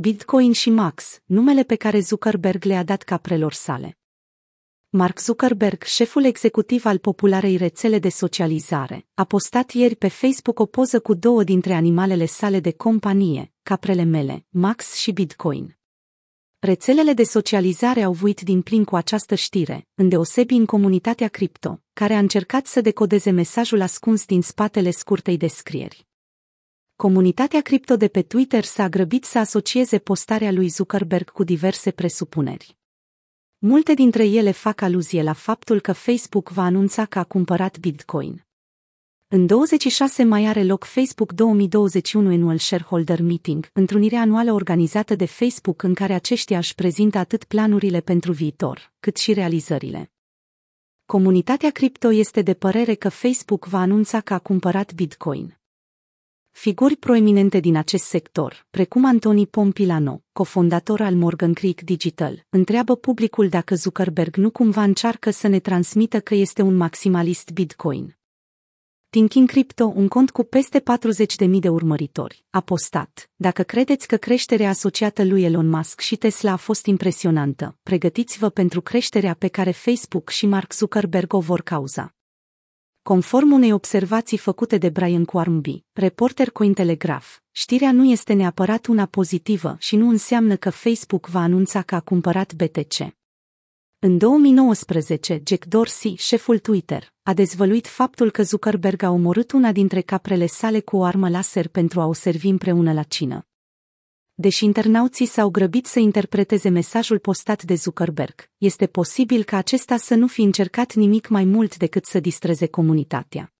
Bitcoin și Max, numele pe care Zuckerberg le-a dat caprelor sale. Mark Zuckerberg, șeful executiv al popularei rețele de socializare, a postat ieri pe Facebook o poză cu două dintre animalele sale de companie, caprele mele, Max și Bitcoin. Rețelele de socializare au vuit din plin cu această știre, îndeosebi în comunitatea cripto, care a încercat să decodeze mesajul ascuns din spatele scurtei descrieri. Comunitatea cripto de pe Twitter s-a grăbit să asocieze postarea lui Zuckerberg cu diverse presupuneri. Multe dintre ele fac aluzie la faptul că Facebook va anunța că a cumpărat Bitcoin. În 26 mai are loc Facebook 2021 Annual Shareholder Meeting, întrunirea anuală organizată de Facebook în care aceștia își prezintă atât planurile pentru viitor, cât și realizările. Comunitatea cripto este de părere că Facebook va anunța că a cumpărat Bitcoin. Figuri proeminente din acest sector, precum Antoni Pompilano, cofondator al Morgan Creek Digital, întreabă publicul dacă Zuckerberg nu cumva încearcă să ne transmită că este un maximalist Bitcoin. Tinkin Crypto, un cont cu peste 40.000 de urmăritori, a postat, dacă credeți că creșterea asociată lui Elon Musk și Tesla a fost impresionantă, pregătiți-vă pentru creșterea pe care Facebook și Mark Zuckerberg o vor cauza. Conform unei observații făcute de Brian Quarmby, reporter Cointelegraph, știrea nu este neapărat una pozitivă și nu înseamnă că Facebook va anunța că a cumpărat BTC. În 2019, Jack Dorsey, șeful Twitter, a dezvăluit faptul că Zuckerberg a omorât una dintre caprele sale cu o armă laser pentru a o servi împreună la cină. Deși internauții s-au grăbit să interpreteze mesajul postat de Zuckerberg, este posibil ca acesta să nu fi încercat nimic mai mult decât să distreze comunitatea.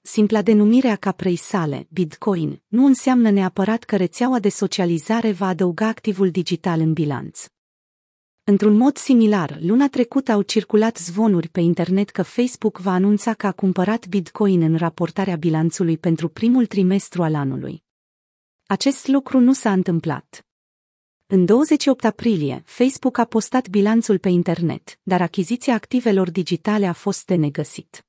Simpla denumire a caprei sale, Bitcoin, nu înseamnă neapărat că rețeaua de socializare va adăuga activul digital în bilanț. Într-un mod similar, luna trecută au circulat zvonuri pe internet că Facebook va anunța că a cumpărat Bitcoin în raportarea bilanțului pentru primul trimestru al anului. Acest lucru nu s-a întâmplat. În 28 aprilie, Facebook a postat bilanțul pe internet, dar achiziția activelor digitale a fost de negăsit.